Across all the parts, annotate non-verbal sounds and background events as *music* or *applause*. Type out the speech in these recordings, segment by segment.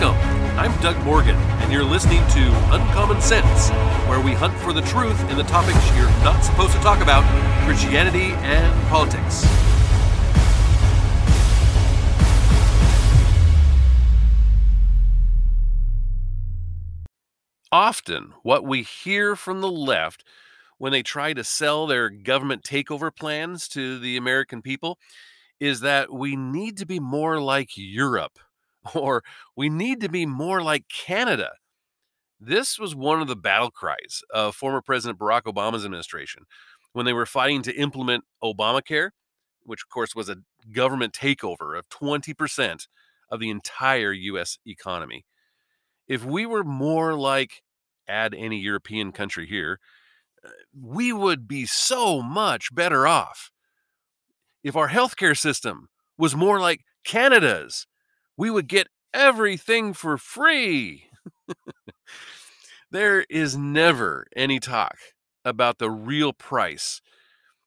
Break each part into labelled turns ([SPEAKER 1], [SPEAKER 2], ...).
[SPEAKER 1] Welcome. I'm Doug Morgan, and you're listening to Uncommon Sense, where we hunt for the truth in the topics you're not supposed to talk about Christianity and politics. Often, what we hear from the left when they try to sell their government takeover plans to the American people is that we need to be more like Europe *laughs* or we need to be more like Canada. This was one of the battle cries of former President Barack Obama's administration when they were fighting to implement Obamacare, which, of course, was a government takeover of 20% of the entire U.S. economy. If we were more like, add any European country here, uh, we would be so much better off. If our healthcare system was more like Canada's, we would get everything for free. there is never any talk about the real price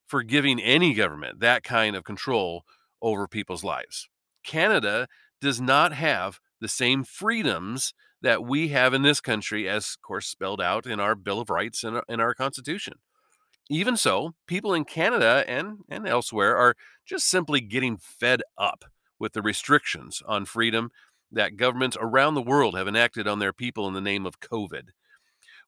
[SPEAKER 1] for giving any government that kind of control over people's lives. Canada does not have the same freedoms that we have in this country, as, of course, spelled out in our Bill of Rights and uh, in our Constitution. Even so, people in Canada and, and elsewhere are just simply getting fed up with the restrictions on freedom that governments around the world have enacted on their people in the name of COVID.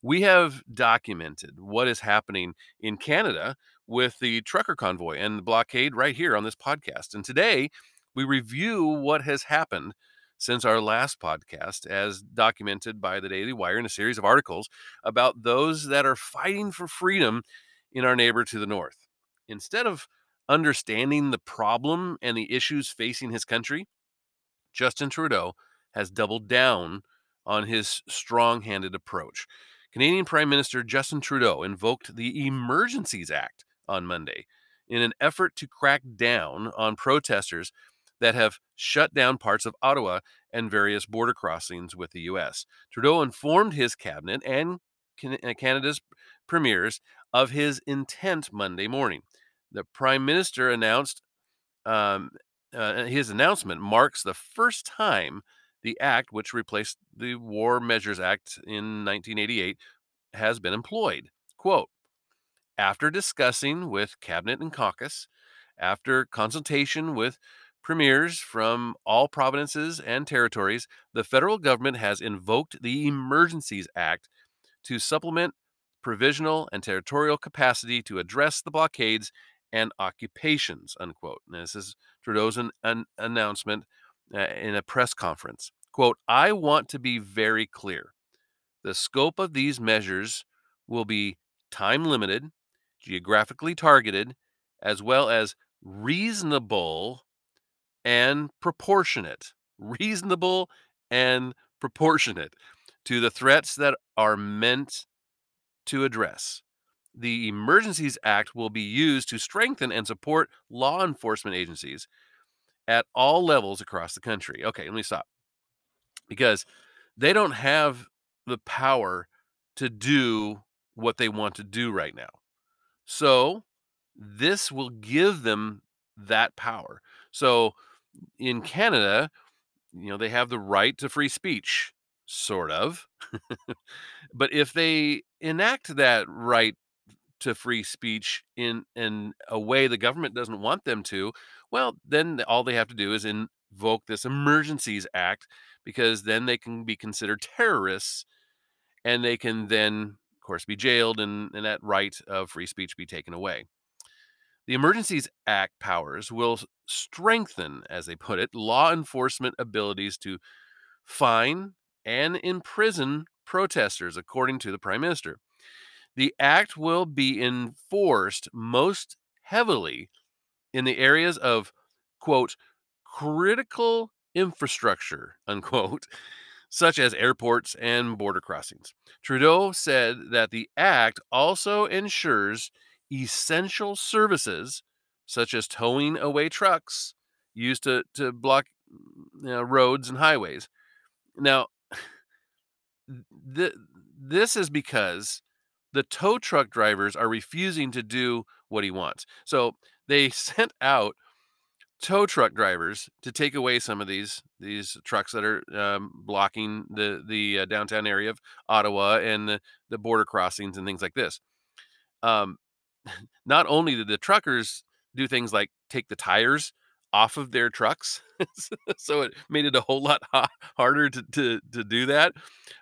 [SPEAKER 1] We have documented what is happening in Canada with the trucker convoy and the blockade right here on this podcast. And today we review what has happened since our last podcast, as documented by the Daily Wire in a series of articles about those that are fighting for freedom in our neighbor to the north. Instead of understanding the problem and the issues facing his country, Justin Trudeau has doubled down on his strong handed approach. Canadian Prime Minister Justin Trudeau invoked the Emergencies Act on Monday in an effort to crack down on protesters that have shut down parts of Ottawa and various border crossings with the U.S. Trudeau informed his cabinet and uh, Canada's premiers of his intent Monday morning. The Prime Minister announced um, uh, his announcement marks the first time the act, which replaced the War Measures Act in 1988, has been employed. Quote After discussing with Cabinet and caucus, after consultation with premiers from all provinces and territories, the federal government has invoked the Emergencies Act to supplement provisional and territorial capacity to address the blockades and occupations, unquote. And this is Trudeau's an, an announcement uh, in a press conference. Quote, I want to be very clear. The scope of these measures will be time limited, geographically targeted, as well as reasonable and proportionate. Reasonable and proportionate to the threats that are meant to address the Emergencies Act will be used to strengthen and support law enforcement agencies at all levels across the country. Okay, let me stop. Because they don't have the power to do what they want to do right now. So, this will give them that power. So, in Canada, you know, they have the right to free speech, sort of. *laughs* but if they enact that right to free speech in in a way the government doesn't want them to, well, then all they have to do is invoke this Emergencies Act because then they can be considered terrorists and they can then, of course, be jailed and, and that right of free speech be taken away. The Emergencies Act powers will strengthen, as they put it, law enforcement abilities to fine and imprison protesters, according to the Prime Minister. The act will be enforced most heavily in the areas of, quote, critical infrastructure, unquote, such as airports and border crossings. Trudeau said that the act also ensures essential services, such as towing away trucks used to, to block you know, roads and highways. Now, th- this is because the tow truck drivers are refusing to do what he wants. So they *laughs* sent out tow truck drivers to take away some of these these trucks that are um, blocking the the uh, downtown area of Ottawa and the, the border crossings and things like this. Um, *laughs* not only did the truckers do things like take the tires off of their trucks, *laughs* so it made it a whole lot harder to, to to do that,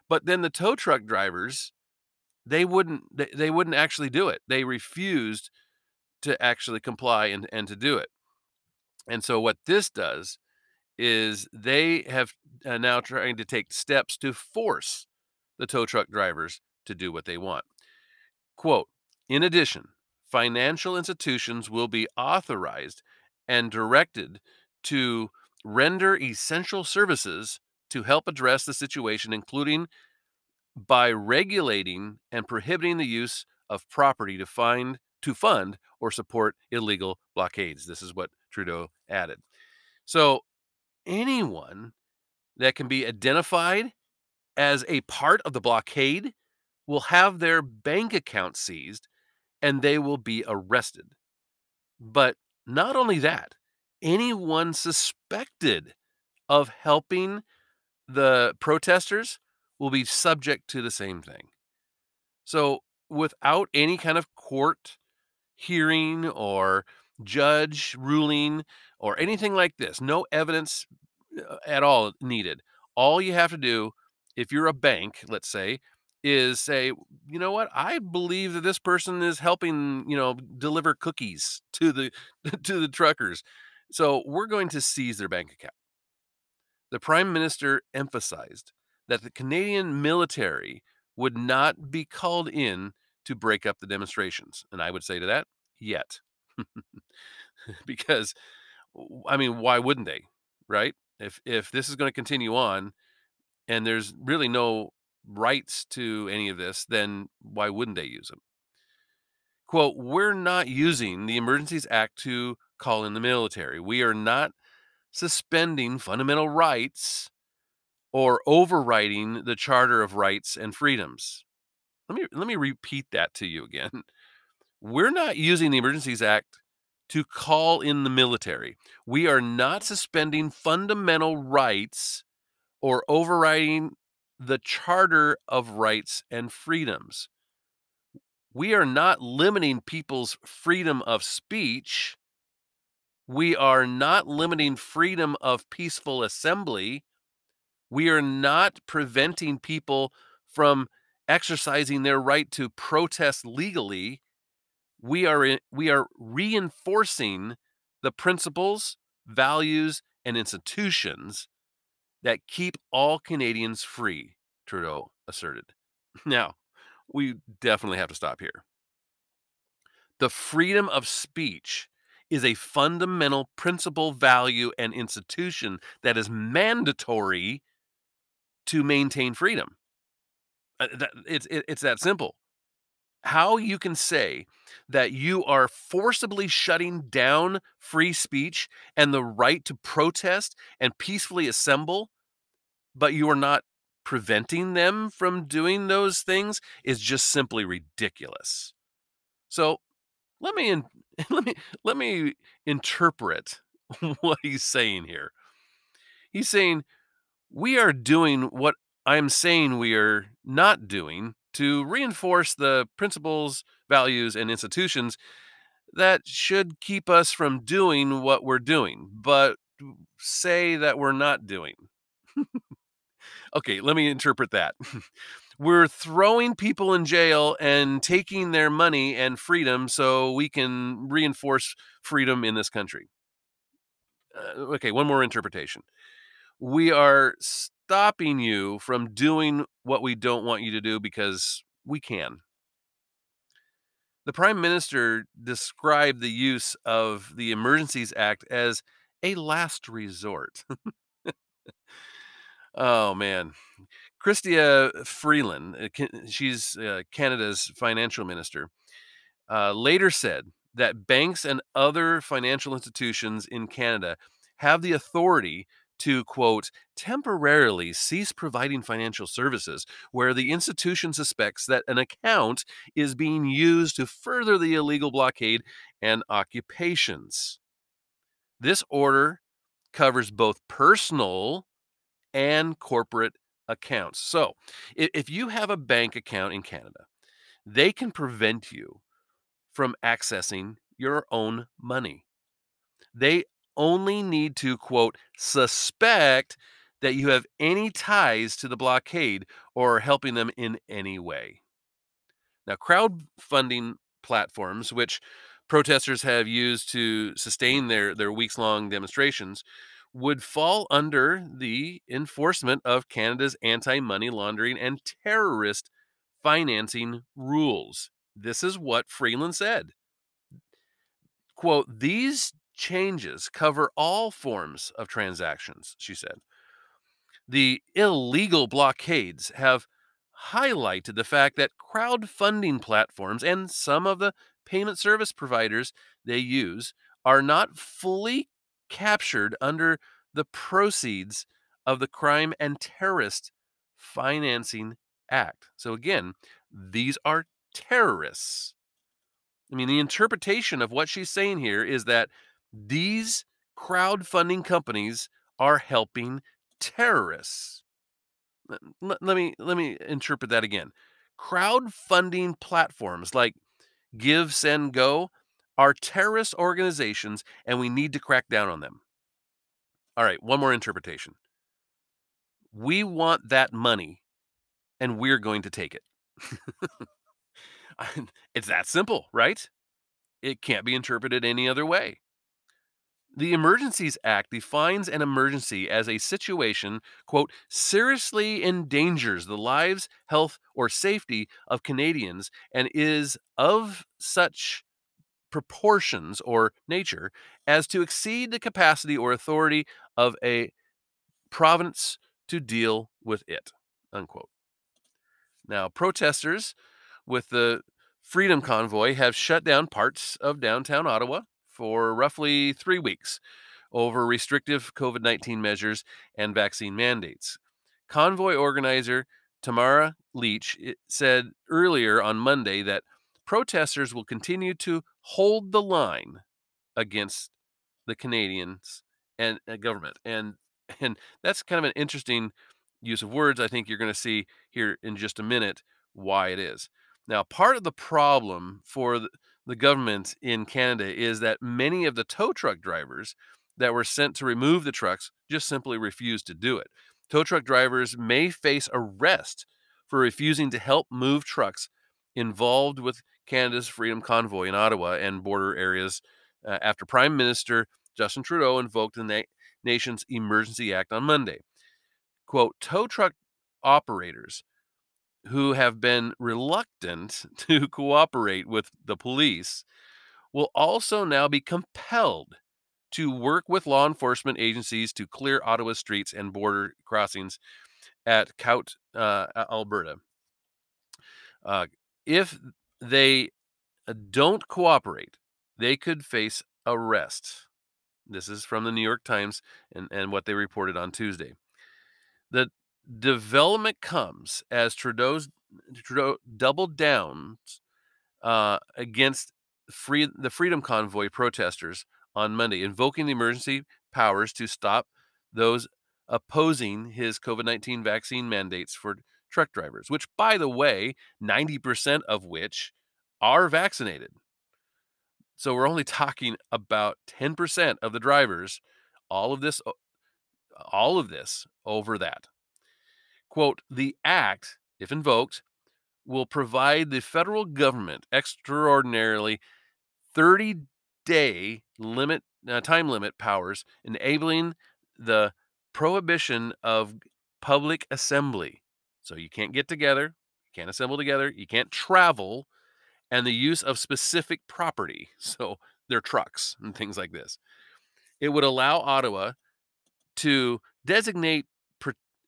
[SPEAKER 1] but then the tow truck drivers they wouldn't they, they wouldn't actually do it. They refused to actually comply and, and to do it. And so what this does is they have uh, now trying to take steps to force the tow truck drivers to do what they want. Quote, in addition, financial institutions will be authorized and directed to render essential services to help address the situation, including by regulating and prohibiting the use of property to find to fund or support illegal blockades. This is what Trudeau added. So anyone that can be identified as a part of the blockade will have their bank account seized and they will be arrested. But not only that, anyone suspected of helping the protesters will be subject to the same thing. So, without any kind of court hearing or judge ruling or anything like this, no evidence uh, at all needed. All you have to do, if you're a bank, let's say, is say, you know what? I believe that this person is helping, you know, deliver cookies to the *laughs* to the truckers. So we're going to seize their bank account. The prime minister emphasized that the Canadian military would not be called in to break up the demonstrations. And I would say to that, yet. *laughs* because I mean, why wouldn't they? Right? If if this is going to continue on and there's really no rights to any of this, then why wouldn't they use them? Quote, we're not using the Emergencies Act to call in the military. We are not suspending fundamental rights or overriding the Charter of Rights and Freedoms. Let me let me repeat that to you again. *laughs* We're not using the Emergencies Act to call in the military. We are not suspending fundamental rights or overriding the Charter of Rights and Freedoms. We are not limiting people's freedom of speech. We are not limiting freedom of peaceful assembly. We are not preventing people from exercising their right to protest legally we are in, we are reinforcing the principles, values, and institutions that keep all Canadians free, Trudeau asserted. *laughs* Now, we definitely have to stop here. The freedom of speech is a fundamental principle, value, and institution that is mandatory to maintain freedom. Uh, it's, it's that simple how you can say that you are forcibly shutting down free speech and the right to protest and peacefully assemble, but you are not preventing them from doing those things is just simply ridiculous. So let me *laughs* let me let me interpret *laughs* what he's saying here. He's saying we are doing what I'm saying we are not doing to reinforce the principles, values, and institutions that should keep us from doing what we're doing, but say that we're not doing. okay, let me interpret that. *laughs* we're throwing people in jail and taking their money and freedom so we can reinforce freedom in this country. Uh, okay, one more interpretation. We are stopping you from doing what we don't want you to do because we can. The Prime Minister described the use of the Emergencies Act as a last resort. *laughs* oh, man. Chrystia Freeland, uh, she's uh, Canada's financial minister, uh, later said that banks and other financial institutions in Canada have the authority to quote temporarily cease providing financial services where the institution suspects that an account is being used to further the illegal blockade and occupations This order covers both personal and corporate accounts. So, if you have a bank account in Canada, they can prevent you from accessing your own money. They only need to, quote, suspect that you have any ties to the blockade or helping them in any way. Now, crowdfunding platforms, which protesters have used to sustain their, their weeks long demonstrations, would fall under the enforcement of Canada's anti money laundering and terrorist financing rules. This is what Freeland said. Quote, these changes cover all forms of transactions, she said. The illegal blockades have highlighted the fact that crowdfunding platforms and some of the payment service providers they use are not fully captured under the proceeds of the Crime and Terrorist Financing Act. So, again, these are terrorists. I mean, the interpretation of what she's saying here is that these crowdfunding companies are helping terrorists. Let, let, me let me interpret that again. Crowdfunding platforms like Give, Send, Go are terrorist organizations, and we need to crack down on them. All right, one more interpretation. We want that money, and we're going to take it. *laughs* it's that simple, right? It can't be interpreted any other way. The Emergencies Act defines an emergency as a situation, quote, seriously endangers the lives, health, or safety of Canadians and is of such proportions or nature as to exceed the capacity or authority of a province to deal with it, unquote. Now, protesters with the Freedom Convoy have shut down parts of downtown Ottawa for roughly three weeks over restrictive COVID 19 measures and vaccine mandates. Convoy organizer Tamara eh, said earlier on Monday that protesters will continue to hold the line against the Canadians and uh, government. And *laughs* and that's kind of an interesting use of words. I think you're going to see here in just a minute why it is. Now, part of the problem for the, the government in Canada is that many of the tow truck drivers that were sent to remove the trucks just simply refused to do it. Tow truck drivers may face arrest for refusing to help move trucks involved with Canada's Freedom Convoy in Ottawa and border areas uh, after Prime Minister Justin Trudeau invoked the na- nation's Emergency Act on Monday. Quote, tow truck operators who have been reluctant *laughs* to cooperate with the police will also now be compelled to work with law enforcement agencies to clear Ottawa streets and border crossings at Coutts, uh, Alberta. Uh, if they uh, don't cooperate, they could face arrest. This is from the New York Times and, and what they reported on Tuesday. The development comes as Trudeau's Trudeau doubled down uh, against free the Freedom Convoy protesters on Monday, invoking the emergency powers to stop those opposing his COVID 19 vaccine mandates for truck drivers, which, by the way, 90% of which are vaccinated. So we're only talking about 10% of the drivers, all of this, all of this over that. Quote, the act, if invoked, will provide the federal government extraordinarily 30 day limit uh, time limit powers enabling the prohibition of public assembly. So you can't get together you can't assemble together you can't travel and the use of specific property *laughs* so their trucks and things like this. It would allow ottawa to designate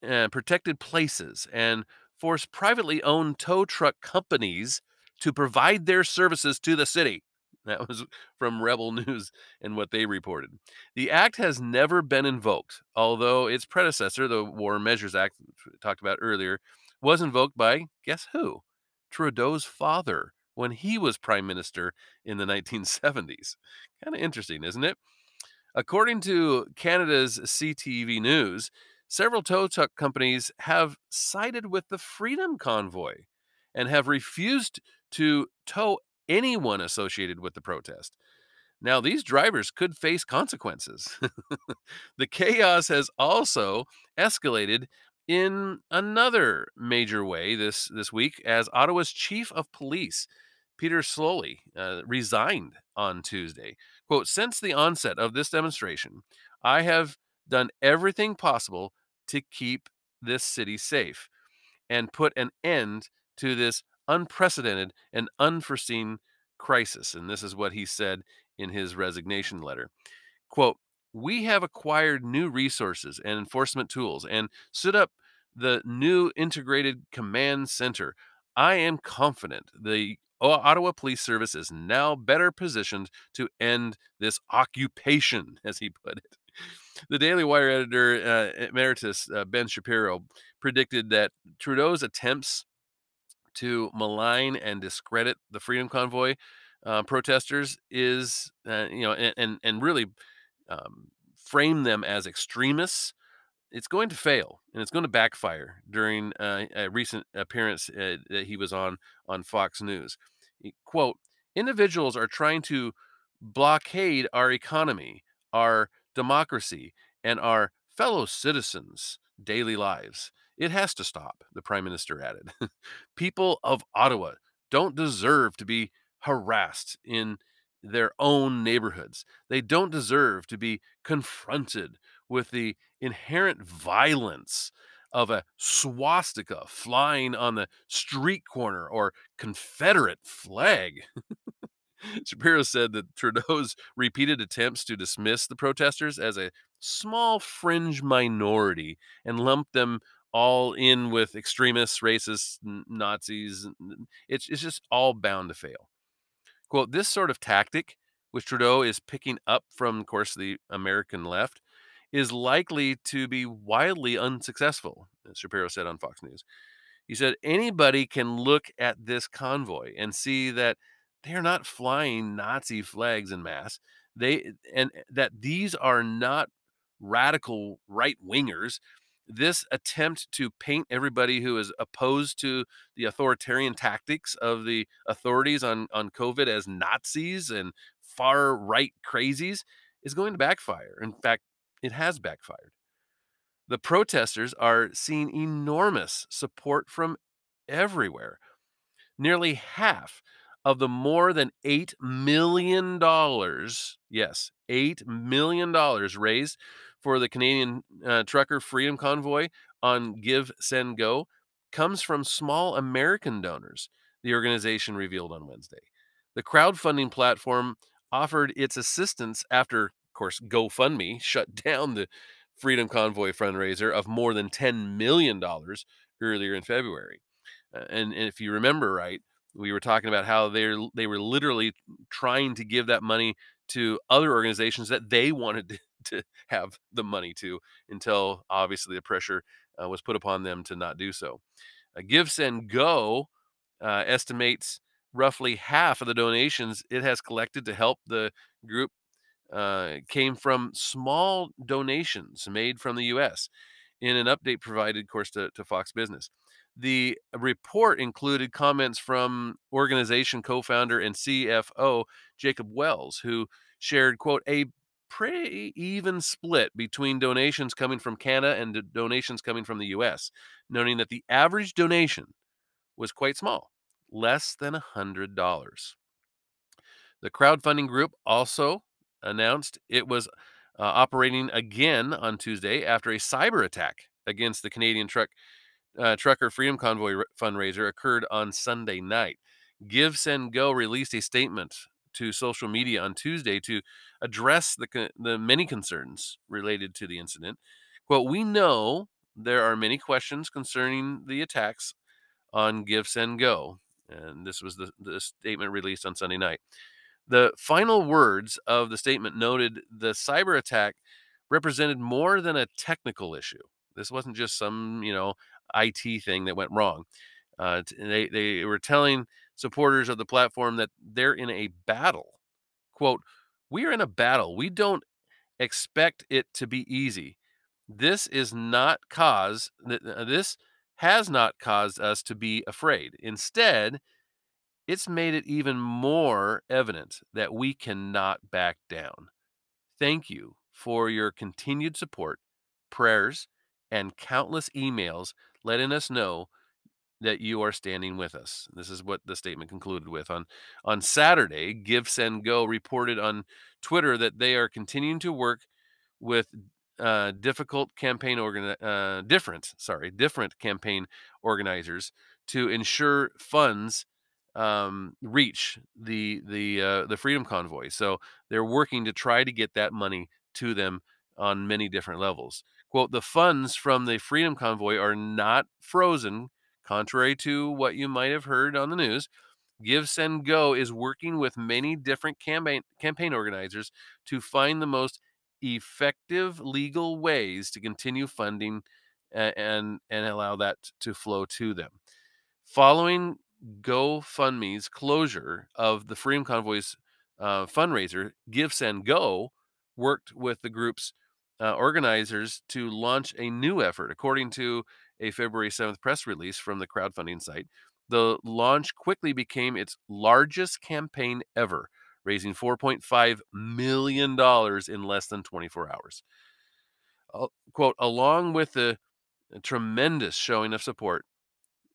[SPEAKER 1] uh, protected places and force privately owned tow truck companies to provide their services to the city. That was from Rebel *laughs* News and what they reported. The act has never been invoked, although its predecessor, the War Measures Act, talked about earlier, was invoked by guess who? Trudeau's father when he was prime minister in the 1970s. Kind of interesting, isn't it? According to Canada's CTV News, several tow truck companies have sided with the Freedom Convoy and have refused to tow anyone associated with the protest. Now, these drivers could face consequences. *laughs* the chaos has also escalated in another major way this, this week as Ottawa's chief of police, Peter Sloly, uh, resigned on Tuesday. Quote Since the onset of this demonstration, I have done everything possible to keep this city safe and put an end to this unprecedented and unforeseen crisis. And this is what he said in his resignation letter. Quote, we have acquired new resources and enforcement tools and stood up the new integrated command center. I am confident the Ottawa Police Service is now better positioned to end this occupation, as he put it. *laughs* The Daily Wire editor uh, emeritus uh, Ben Shapiro predicted that Trudeau's attempts to malign and discredit the Freedom Convoy uh, protesters is, uh, you know, and and, and really um, frame them as extremists. It's going to fail, and it's going to backfire. During uh, a recent appearance uh, that he was on on Fox News, quote: "Individuals are trying to blockade our economy, our democracy, and our fellow citizens' daily lives. It has to stop." The Prime Minister added. *laughs* People of Ottawa don't deserve to be harassed in their own neighborhoods. They don't deserve to be confronted with the inherent violence of a swastika flying on the street corner or Confederate flag. *laughs* Shapiro said that Trudeau's *laughs* repeated attempts to dismiss the protesters as a small fringe minority and lump them all in with extremists, racists, Nazis, it's, it's just all bound to fail. Quote, this sort of tactic, which Trudeau is picking up from, of course, the American left, is likely to be wildly unsuccessful, Shapiro said on Fox News. He said, anybody can look at this convoy and see that they're not flying Nazi flags in mass. They and eh, that these are not radical right wingers this attempt to paint everybody who is opposed to the authoritarian tactics of the authorities on, on COVID as Nazis and far right crazies is going to backfire. In fact, it has backfired. The protesters are seeing enormous support from everywhere. Nearly half of the more than $8 million, yes, $8 million raised for the Canadian uh, Trucker Freedom Convoy on Give, Send, Go comes from small American donors, the organization revealed on Wednesday. The crowdfunding platform offered its assistance after, of course, GoFundMe shut *laughs* down the Freedom Convoy fundraiser of more than $10 million earlier in February. Uh, and, and if you remember right, we were talking about how they they were literally trying to give that money to other organizations that they wanted to *laughs* to have the money to until obviously the pressure uh, was put upon them to not do so. Uh, Give Go uh, estimates roughly half of the donations it has collected to help the group uh, came from small donations made from the U.S. in an update provided, of course, to, to Fox Business. The report included comments from organization co-founder and CFO Jacob Wells, who shared, quote, a pretty even split between donations coming from Canada and donations coming from the US, noting that the average donation was quite small, less than a $100. The crowdfunding group also announced it was uh, operating again on Tuesday after a cyber attack against the Canadian truck uh, Trucker Freedom Convoy fundraiser occurred on Sunday night. Give Send Go released a statement to social media on Tuesday to address the, the many concerns related to the incident. Quote, we know there are many questions concerning the attacks on Give Send Go. And this was the, the statement released on Sunday night. The final words of the statement noted the cyber attack represented more than a technical issue. This wasn't just some, you know, IT thing that went wrong. Uh, they, they were telling supporters of the platform that they're in a battle. Quote, we are in a battle. We don't expect it to be easy. This is not cause this has not caused us to be afraid. Instead, it's made it even more evident that we cannot back down. Thank you for your continued support, prayers, and countless emails letting us know that you are standing with us. This is what the statement concluded with. On on Saturday, Give Send Go reported on Twitter that they are continuing to work with uh, difficult campaign organ uh, different sorry different campaign organizers to ensure funds um, reach the the uh, the freedom convoy. So they're working to try to get that money to them on many different levels. Quote: The funds from the freedom convoy are not frozen, contrary to what you might have heard on the news. Give Send Go is working with many different campaign campaign organizers to find the most effective legal ways to continue funding and and, and allow that to flow to them. Following GoFundMe's closure of the Freedom Convoy's uh, fundraiser, Give Send Go worked with the group's uh, organizers to launch a new effort. According to a February 7th press release from the crowdfunding site, the launch quickly became its largest campaign ever, raising $4.5 million in less than 24 hours. Uh, quote, along with the tremendous showing of support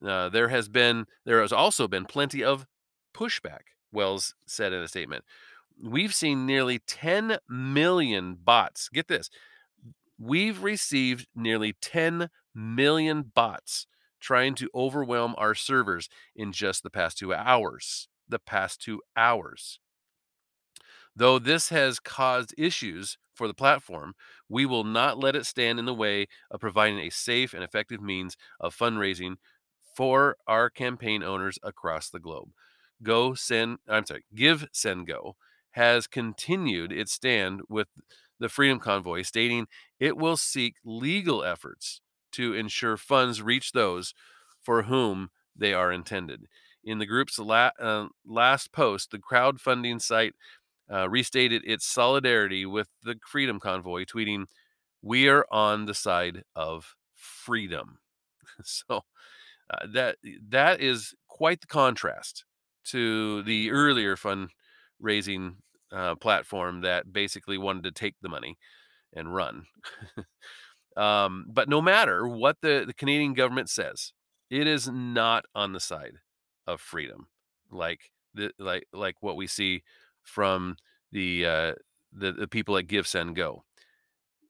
[SPEAKER 1] uh, there has been there has also been plenty of pushback. Wells said in a statement. We've seen nearly 10 million bots. Get this. We've received nearly 10 million bots trying to overwhelm our servers in just the past 2 hours. The past 2 hours. Though this has caused issues for the platform, we will not let it stand in the way of providing a safe and effective means of fundraising for our campaign owners across the globe. Go Send, I'm sorry, Give Send Go has continued its stand with the Freedom Convoy, stating it will seek legal efforts to ensure funds reach those for whom they are intended. In the group's la- uh, last post, the crowdfunding site uh, restated its solidarity with the Freedom Convoy, tweeting, We are on the side of freedom. *laughs* so uh, that that is quite the contrast to the earlier fundraising uh, platform that basically wanted to take the money and run. *laughs* um, but no matter what the, the Canadian government says, it is not on the side of freedom, like the like like what we see from the uh, the, the people at Give Send Go.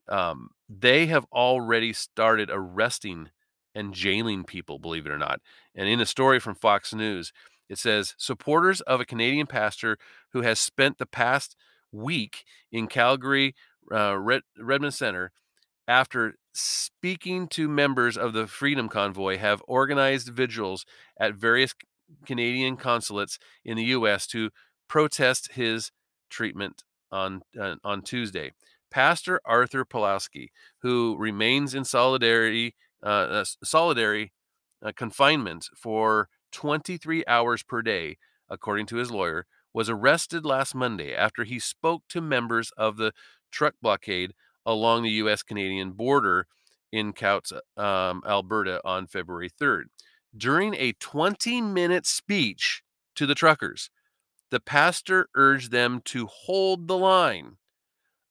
[SPEAKER 1] Um, they have already started arresting and jailing people, believe it or not. And in a story from Fox News, it says supporters of a Canadian pastor who has spent the past week in Calgary uh, Red, Redmond Center after speaking to members of the Freedom Convoy have organized vigils at various Canadian consulates in the U.S. to protest his treatment on uh, on Tuesday. Pastor Arthur Pawlowski, who remains in solidarity uh, solitary uh, confinement for 23 hours per day, according to his lawyer, was arrested last Monday after he spoke to members of the truck blockade along the U.S. Canadian border in Coutts, um, Alberta on February 3rd. During a 20 minute speech to the truckers, the pastor urged them to hold the line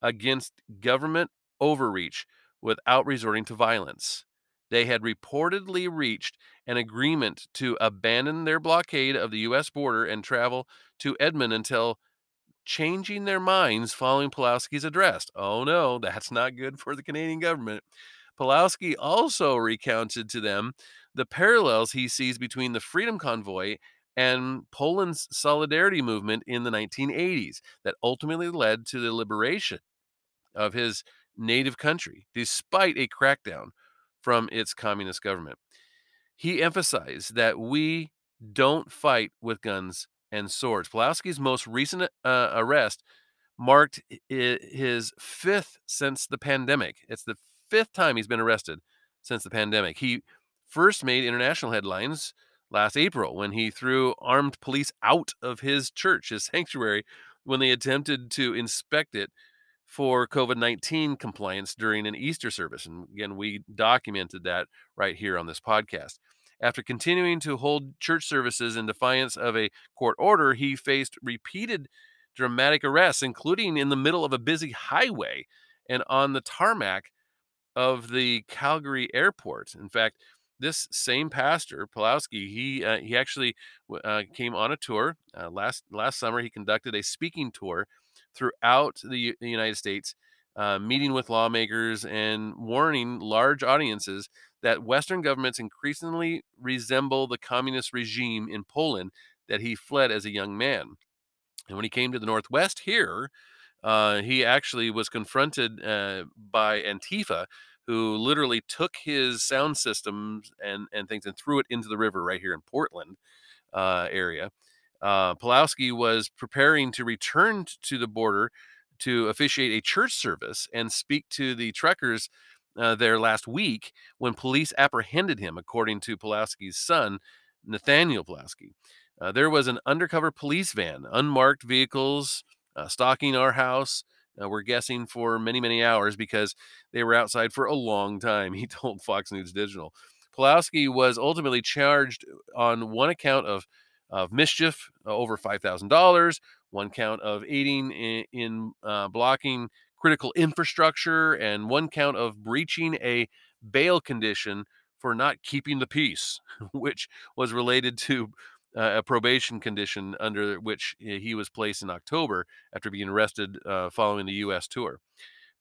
[SPEAKER 1] against government overreach without resorting to violence they had reportedly reached an agreement to abandon their blockade of the U.S. border and travel to Edmonton until changing their minds following Pawlowski's address. Oh no, that's not good for the Canadian government. Pawlowski also recounted to them the parallels he sees between the Freedom Convoy and Poland's solidarity movement in the 1980s that ultimately led to the liberation of his native country, despite a crackdown from its communist government. He emphasized that we don't fight with guns and swords. Pawlowski's most recent uh, arrest marked his fifth since the pandemic. It's the fifth time he's been arrested since the pandemic. He first made international headlines last April when he threw armed police out of his church, his *laughs* sanctuary, when they attempted to inspect it for COVID 19 compliance during an Easter service. And again, we documented that right here on this podcast. After continuing to hold church services in defiance of a court order, he faced repeated dramatic arrests, including in the middle of a busy highway and on the tarmac of the Calgary airport. In fact, this same pastor Pawlowski, he uh, he actually uh, came on a tour uh, last last summer. He conducted a speaking tour throughout the, the United States, uh, meeting with lawmakers and warning large audiences that Western governments increasingly resemble the communist regime in Poland that he fled as a young man. And when he came to the Northwest here, uh, he actually was confronted uh, by Antifa, who literally took his sound systems and, and things and threw it into the river right here in Portland uh, area. Uh, Pawlowski was preparing to return to the border to officiate a church service and speak to the truckers uh, there last week when police apprehended him, according to Pawlowski's son, Nathaniel Pawlowski. Uh, there was an undercover police van, unmarked vehicles, uh, stalking our house. Uh, we're guessing for many, many hours because they were outside for a long time, *laughs* he told Fox News Digital. Pawlowski was ultimately charged on one account of, of mischief, uh, over $5,000, one count of aiding in, in uh, blocking critical infrastructure, and one count of breaching a bail condition for not keeping the peace, *laughs* which was related to uh, a probation condition under which he was placed in October after being arrested uh, following the U.S. tour.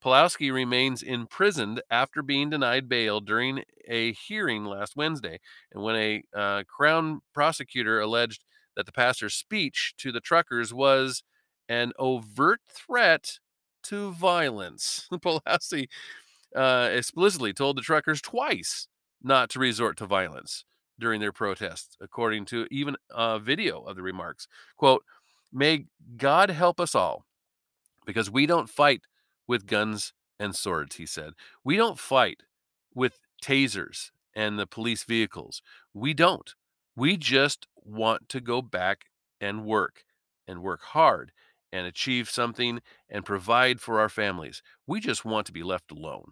[SPEAKER 1] Pawlowski remains imprisoned after being denied bail during a hearing last Wednesday, and when a uh, Crown prosecutor alleged that the pastor's speech to the truckers was an overt threat to violence. *laughs* Pawlowski uh, explicitly told the truckers twice not to resort to violence during their protests, according to even a video of the remarks. Quote, May God help us all, because we don't fight with guns and swords, he said. We don't fight with tasers and the police vehicles. We don't. We just want to go back and work and work hard and achieve something and provide for our families. We just want to be left alone.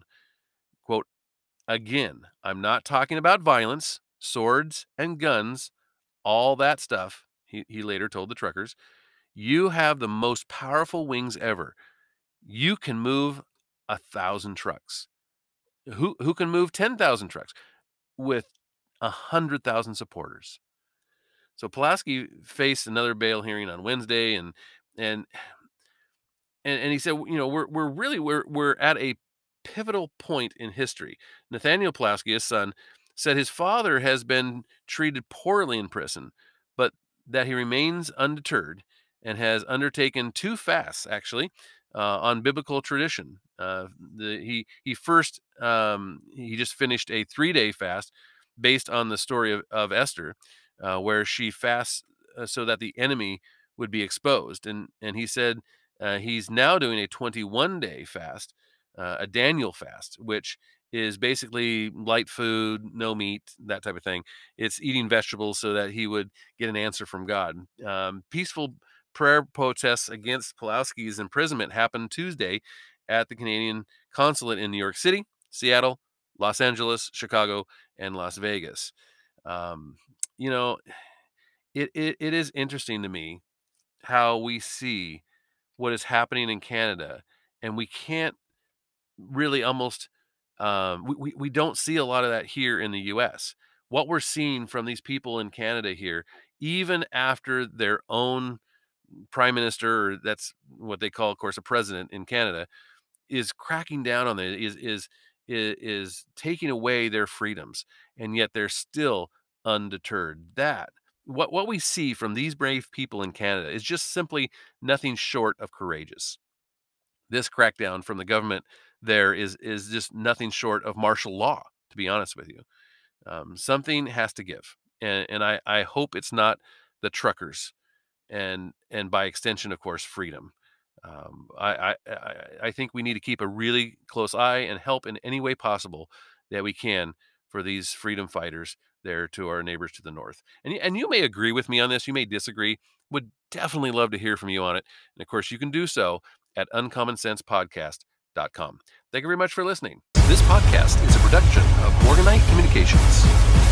[SPEAKER 1] Quote, again, I'm not talking about violence swords and guns, all that stuff, he, he later told the truckers. You have the most powerful wings ever. You can move a thousand trucks. Who, who can move 10,000 trucks with a hundred thousand supporters? So Pawlowski faced another bail hearing on Wednesday, and and and, and he said, you know, we're we're really we're we're at a pivotal point in history. Nathaniel Pawlowski, his son, said his father has been treated poorly in prison, but that he remains undeterred and has undertaken two fasts, actually, uh, on biblical tradition. Uh, the, he he first um, he just finished a three day fast based on the story of, of Esther, uh, where she fasts uh, so that the enemy would be exposed, and and he said uh, he's now doing a 21 day fast, uh, a Daniel fast, which is basically light food, no meat, that type of thing. It's eating vegetables so that he would get an answer from God. Um, peaceful prayer protests against Pawlowski's imprisonment happened Tuesday at the Canadian consulate in New York City, Seattle, Los Angeles, Chicago, and Las Vegas. Um, you know, it, it, it is interesting to me how we see what is happening in Canada, and we can't really almost um, we, we, we don't see a lot of that here in the US. What we're seeing from these people in Canada here, even after their own prime minister, or that's what they call, of course, a president in Canada, is cracking down on it, is is is, is taking away their freedoms, and yet they're still undeterred. That what what we see from these brave people in Canada is just simply nothing short of courageous. This crackdown from the government there is is just nothing short of martial law. To be honest with you, um, something has to give, and and I I hope it's not the truckers, and and by extension, of course, freedom. Um, I, I I think we need to keep a really close eye and help in any way possible that we can for these freedom fighters there to our neighbors to the north. And and you may agree with me on this, you may disagree. Would definitely love to hear from you on it. And of course, you can do so at uncommonsensepodcast.com. Thank you very much for listening. This podcast is a production of Morganite Communications.